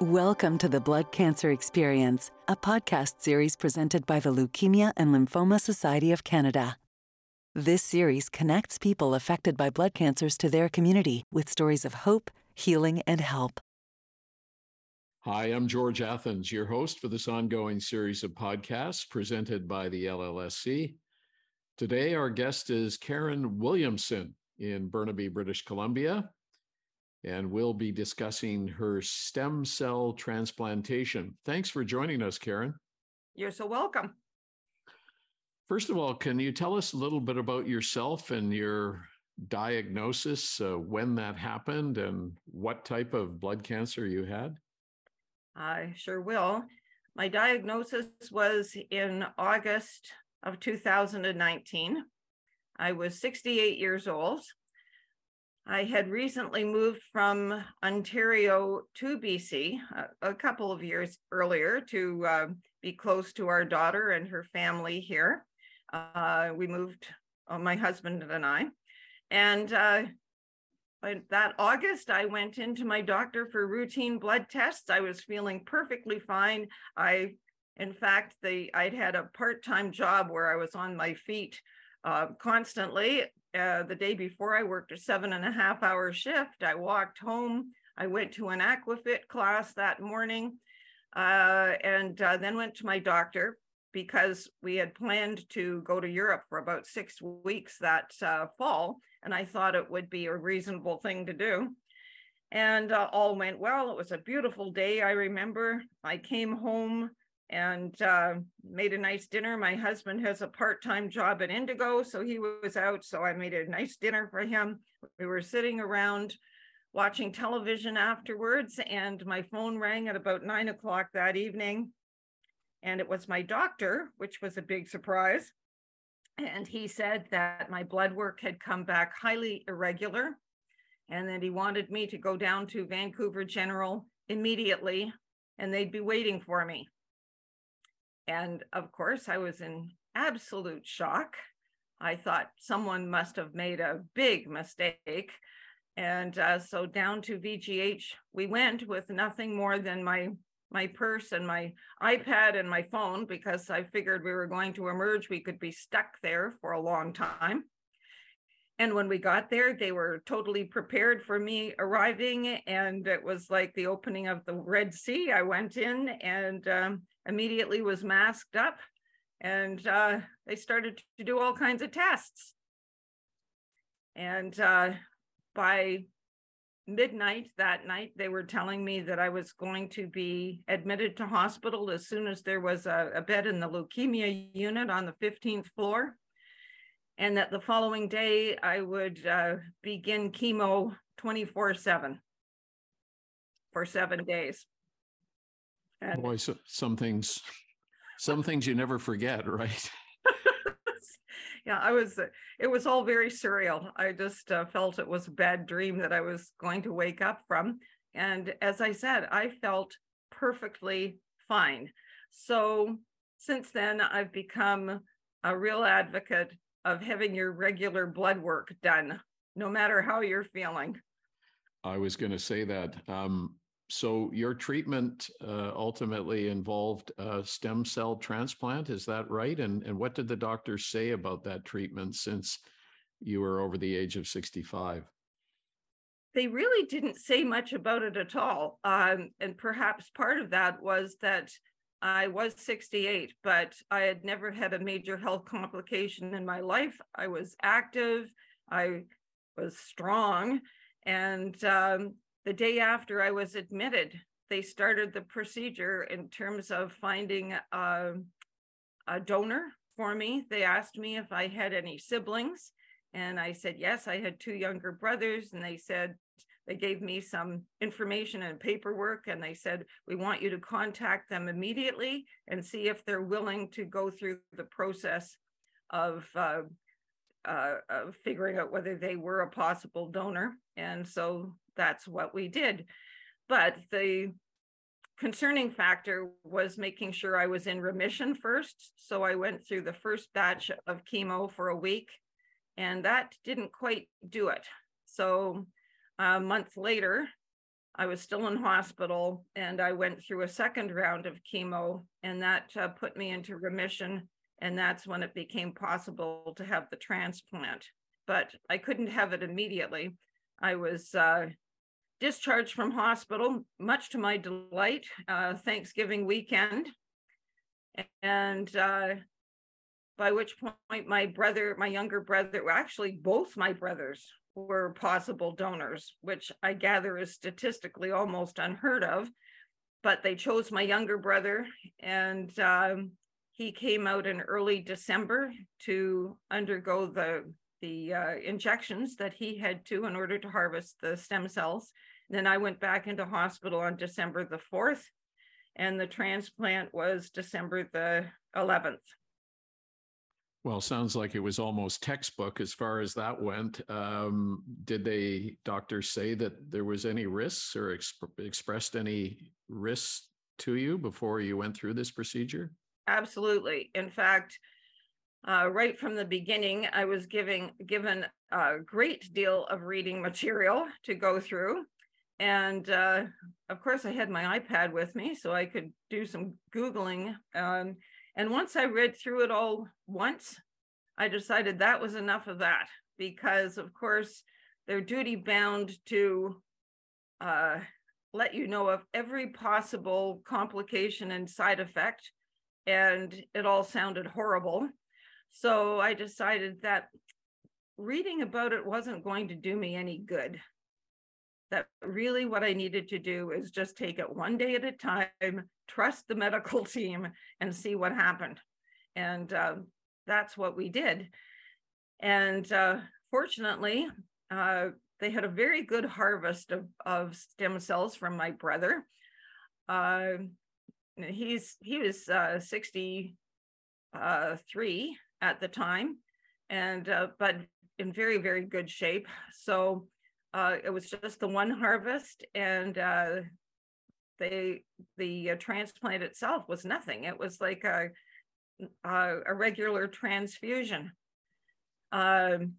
Welcome to the Blood Cancer Experience, a podcast series presented by the Leukemia and Lymphoma Society of Canada. This series connects people affected by blood cancers to their community with stories of hope, healing, and help. Hi, I'm George Athens, your host for this ongoing series of podcasts presented by the LLSC. Today, our guest is Karen Williamson in Burnaby, British Columbia and we'll be discussing her stem cell transplantation. Thanks for joining us, Karen. You're so welcome. First of all, can you tell us a little bit about yourself and your diagnosis, uh, when that happened, and what type of blood cancer you had? I sure will. My diagnosis was in August of 2019. I was 68 years old. I had recently moved from Ontario to BC a, a couple of years earlier to uh, be close to our daughter and her family here. Uh, we moved, uh, my husband and I. And uh, that August, I went into my doctor for routine blood tests. I was feeling perfectly fine. I, in fact, the I'd had a part-time job where I was on my feet uh, constantly uh, the day before I worked a seven and a half hour shift. I walked home. I went to an aquafit class that morning uh, and uh, then went to my doctor because we had planned to go to Europe for about six weeks that uh, fall. And I thought it would be a reasonable thing to do. And uh, all went well. It was a beautiful day. I remember I came home and uh, made a nice dinner. My husband has a part time job at Indigo, so he was out. So I made a nice dinner for him. We were sitting around watching television afterwards, and my phone rang at about nine o'clock that evening. And it was my doctor, which was a big surprise. And he said that my blood work had come back highly irregular and that he wanted me to go down to Vancouver General immediately and they'd be waiting for me. And of course, I was in absolute shock. I thought someone must have made a big mistake. And uh, so down to VGH we went with nothing more than my my purse and my iPad and my phone because I figured we were going to emerge. We could be stuck there for a long time. And when we got there, they were totally prepared for me arriving. And it was like the opening of the Red Sea. I went in and um, immediately was masked up and uh, they started to do all kinds of tests. And uh, by midnight that night, they were telling me that I was going to be admitted to hospital as soon as there was a, a bed in the leukemia unit on the 15th floor. And that the following day, I would uh, begin chemo 24 7 for seven days. And Boy, so, some things, some things you never forget, right? yeah, I was. It was all very surreal. I just uh, felt it was a bad dream that I was going to wake up from. And as I said, I felt perfectly fine. So since then, I've become a real advocate of having your regular blood work done, no matter how you're feeling. I was going to say that. Um, so your treatment uh, ultimately involved a stem cell transplant, is that right? And and what did the doctors say about that treatment since you were over the age of 65? They really didn't say much about it at all. Um, and perhaps part of that was that I was 68, but I had never had a major health complication in my life. I was active, I was strong, and um, the day after I was admitted, they started the procedure in terms of finding a, a donor for me. They asked me if I had any siblings, and I said yes. I had two younger brothers, and they said they gave me some information and paperwork, and they said we want you to contact them immediately and see if they're willing to go through the process of uh, uh, of figuring out whether they were a possible donor. And so that's what we did. But the concerning factor was making sure I was in remission first. So I went through the first batch of chemo for a week, and that didn't quite do it. So a month later, I was still in hospital and I went through a second round of chemo, and that uh, put me into remission. And that's when it became possible to have the transplant. But I couldn't have it immediately. I was uh, discharged from hospital, much to my delight, uh, Thanksgiving weekend. And uh, by which point my brother, my younger brother, actually both my brothers were possible donors, which I gather is statistically almost unheard of. But they chose my younger brother, and um, he came out in early December to undergo the the uh, injections that he had to in order to harvest the stem cells. And then I went back into hospital on December the 4th, and the transplant was December the 11th. Well, sounds like it was almost textbook as far as that went. Um, did they doctors say that there was any risks or exp- expressed any risks to you before you went through this procedure? Absolutely. In fact, uh, right from the beginning, I was giving given a great deal of reading material to go through. And uh, of course, I had my iPad with me so I could do some Googling. Um, and once I read through it all once, I decided that was enough of that because, of course, they're duty bound to uh, let you know of every possible complication and side effect. And it all sounded horrible. So I decided that reading about it wasn't going to do me any good. That really what I needed to do is just take it one day at a time, trust the medical team, and see what happened. And uh, that's what we did. And uh, fortunately, uh, they had a very good harvest of, of stem cells from my brother. Uh, he's he was uh, 63 at the time, and uh, but in very very good shape. So uh, it was just the one harvest, and uh, they the uh, transplant itself was nothing. It was like a a, a regular transfusion. Um,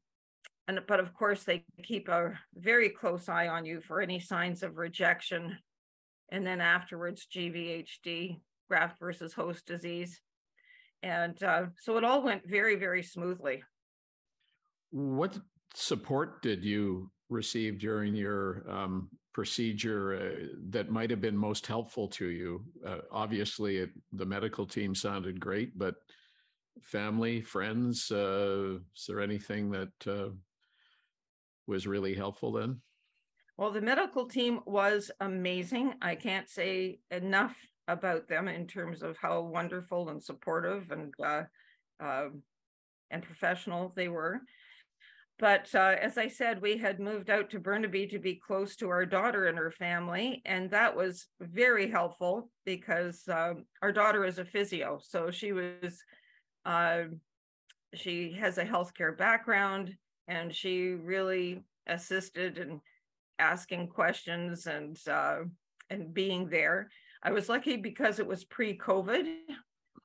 and but of course they keep a very close eye on you for any signs of rejection, and then afterwards GVHD, graft versus host disease. And uh, so it all went very, very smoothly. What support did you receive during your um, procedure uh, that might have been most helpful to you? Uh, obviously, it, the medical team sounded great, but family, friends, uh, is there anything that uh, was really helpful then? Well, the medical team was amazing. I can't say enough about them in terms of how wonderful and supportive and uh, uh, and professional they were. But uh, as I said, we had moved out to Burnaby to be close to our daughter and her family, and that was very helpful because um, our daughter is a physio, so she was uh, she has a healthcare background, and she really assisted in asking questions and uh, and being there. I was lucky because it was pre-COVID,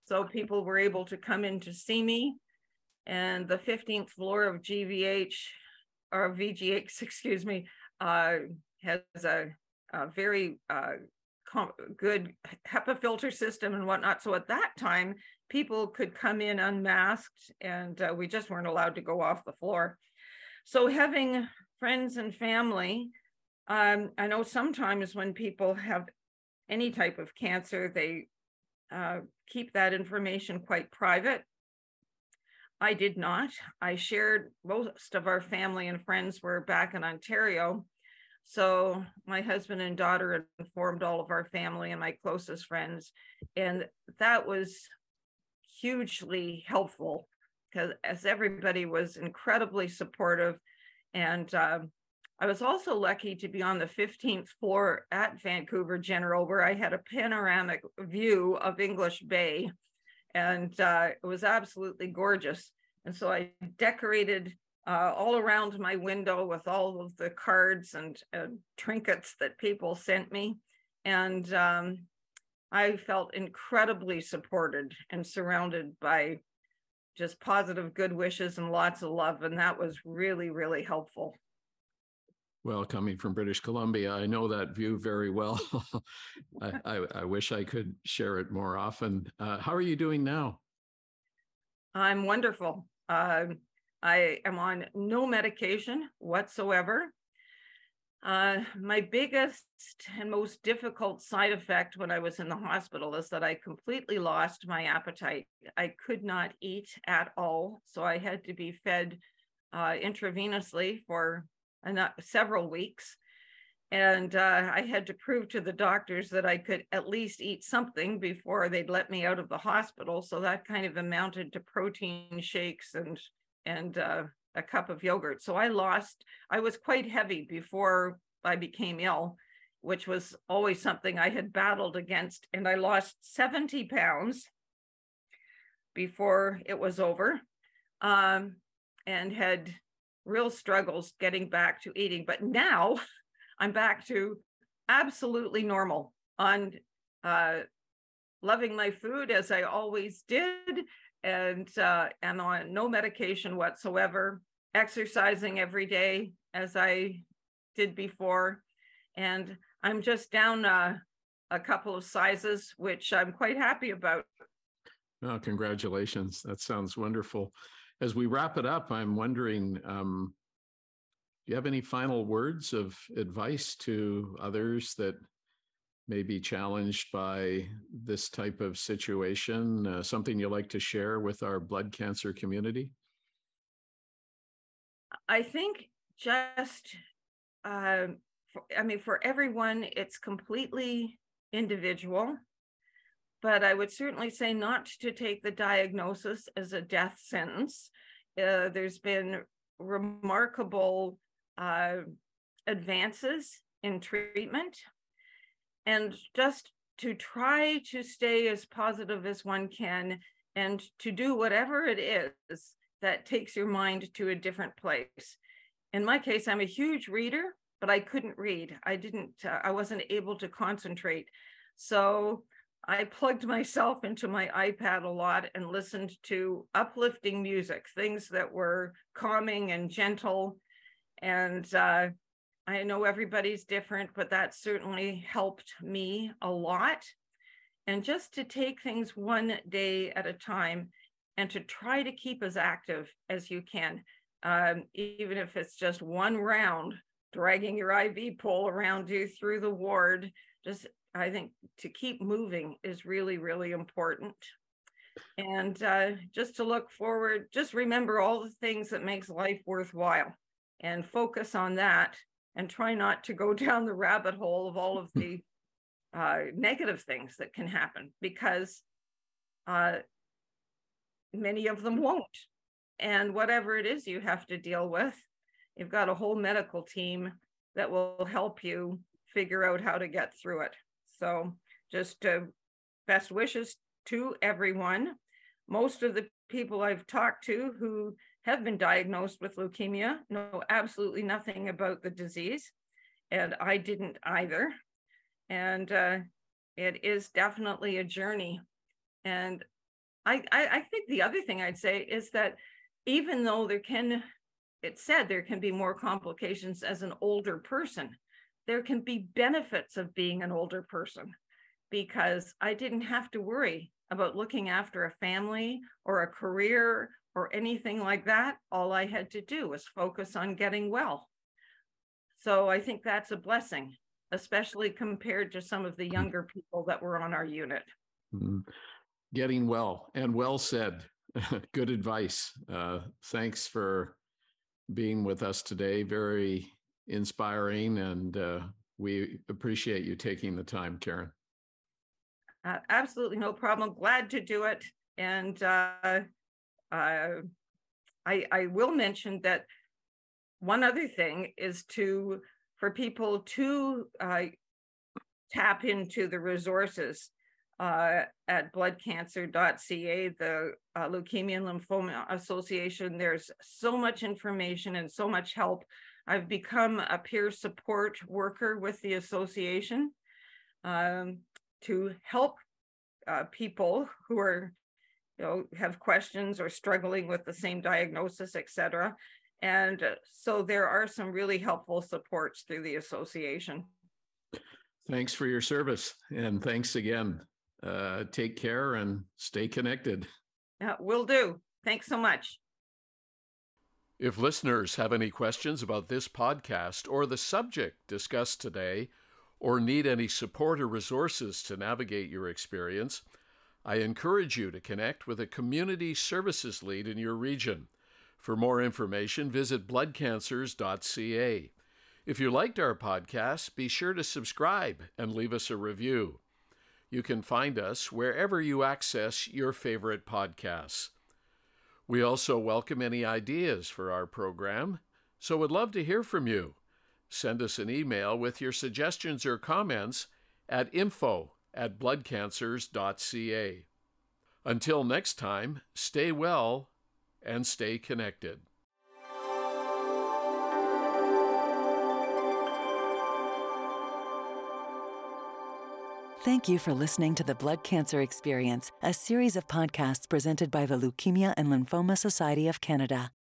so people were able to come in to see me. And the 15th floor of GVH or VGH, excuse me, uh, has a, a very uh, good HEPA filter system and whatnot. So at that time, people could come in unmasked, and uh, we just weren't allowed to go off the floor. So having friends and family, um, I know sometimes when people have any type of cancer, they uh, keep that information quite private. I did not. I shared most of our family and friends were back in Ontario. So my husband and daughter informed all of our family and my closest friends. And that was hugely helpful because as everybody was incredibly supportive and um, I was also lucky to be on the 15th floor at Vancouver General, where I had a panoramic view of English Bay. And uh, it was absolutely gorgeous. And so I decorated uh, all around my window with all of the cards and uh, trinkets that people sent me. And um, I felt incredibly supported and surrounded by just positive good wishes and lots of love. And that was really, really helpful. Well, coming from British Columbia, I know that view very well. I, I, I, wish I could share it more often. Uh, how are you doing now? I'm wonderful. Uh, I am on no medication whatsoever. Uh, my biggest and most difficult side effect when I was in the hospital is that I completely lost my appetite. I could not eat at all. So I had to be fed uh, intravenously for several weeks. And uh, I had to prove to the doctors that I could at least eat something before they'd let me out of the hospital. So that kind of amounted to protein shakes and and uh, a cup of yogurt. So I lost, I was quite heavy before I became ill, which was always something I had battled against. And I lost 70 pounds before it was over um, and had real struggles getting back to eating. But now I'm back to absolutely normal on uh, loving my food as I always did and uh, and on no medication whatsoever, exercising every day as I did before, and I'm just down uh, a couple of sizes, which I'm quite happy about. Oh, congratulations! That sounds wonderful. As we wrap it up, I'm wondering. Um, do you have any final words of advice to others that may be challenged by this type of situation, uh, something you like to share with our blood cancer community? I think just, uh, for, I mean, for everyone, it's completely individual. But I would certainly say not to take the diagnosis as a death sentence. Uh, there's been remarkable uh, advances in treatment and just to try to stay as positive as one can and to do whatever it is that takes your mind to a different place. In my case, I'm a huge reader, but I couldn't read. I didn't, uh, I wasn't able to concentrate. So I plugged myself into my iPad a lot and listened to uplifting music, things that were calming and gentle. And uh, I know everybody's different, but that certainly helped me a lot. And just to take things one day at a time and to try to keep as active as you can, um, even if it's just one round, dragging your IV pole around you through the ward. Just, I think to keep moving is really, really important. And uh, just to look forward, just remember all the things that makes life worthwhile and focus on that and try not to go down the rabbit hole of all of the uh, negative things that can happen because uh, many of them won't. And whatever it is you have to deal with, you've got a whole medical team that will help you figure out how to get through it. So, just uh, best wishes to everyone. Most of the people I've talked to who have been diagnosed with leukemia know absolutely nothing about the disease, and I didn't either. And uh, it is definitely a journey. And I, I, I think the other thing I'd say is that even though there can, it's said there can be more complications as an older person, there can be benefits of being an older person because I didn't have to worry about looking after a family or a career or anything like that. All I had to do was focus on getting well. So I think that's a blessing, especially compared to some of the younger people that were on our unit. Mm-hmm. Getting well and well said. Good advice. Uh, thanks for being with us today. Very inspiring, and uh, we appreciate you taking the time, Karen. Uh, absolutely no problem. Glad to do it. And uh, uh, I, I will mention that one other thing is to for people to uh, tap into the resources uh, at bloodcancer.ca, the uh, Leukemia and Lymphoma Association. There's so much information and so much help. I've become a peer support worker with the association um, to help uh, people who are you know, have questions or struggling with the same diagnosis, et cetera. And uh, so there are some really helpful supports through the association. Thanks for your service and thanks again. Uh, take care and stay connected. Yeah, will do. Thanks so much. If listeners have any questions about this podcast or the subject discussed today, or need any support or resources to navigate your experience, I encourage you to connect with a community services lead in your region. For more information, visit bloodcancers.ca. If you liked our podcast, be sure to subscribe and leave us a review. You can find us wherever you access your favorite podcasts. We also welcome any ideas for our program, so would love to hear from you. Send us an email with your suggestions or comments at info at bloodcancers.ca. Until next time, stay well and stay connected. Thank you for listening to the Blood Cancer Experience, a series of podcasts presented by the Leukemia and Lymphoma Society of Canada.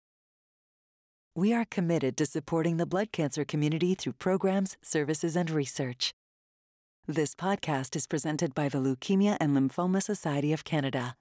We are committed to supporting the blood cancer community through programs, services, and research. This podcast is presented by the Leukemia and Lymphoma Society of Canada.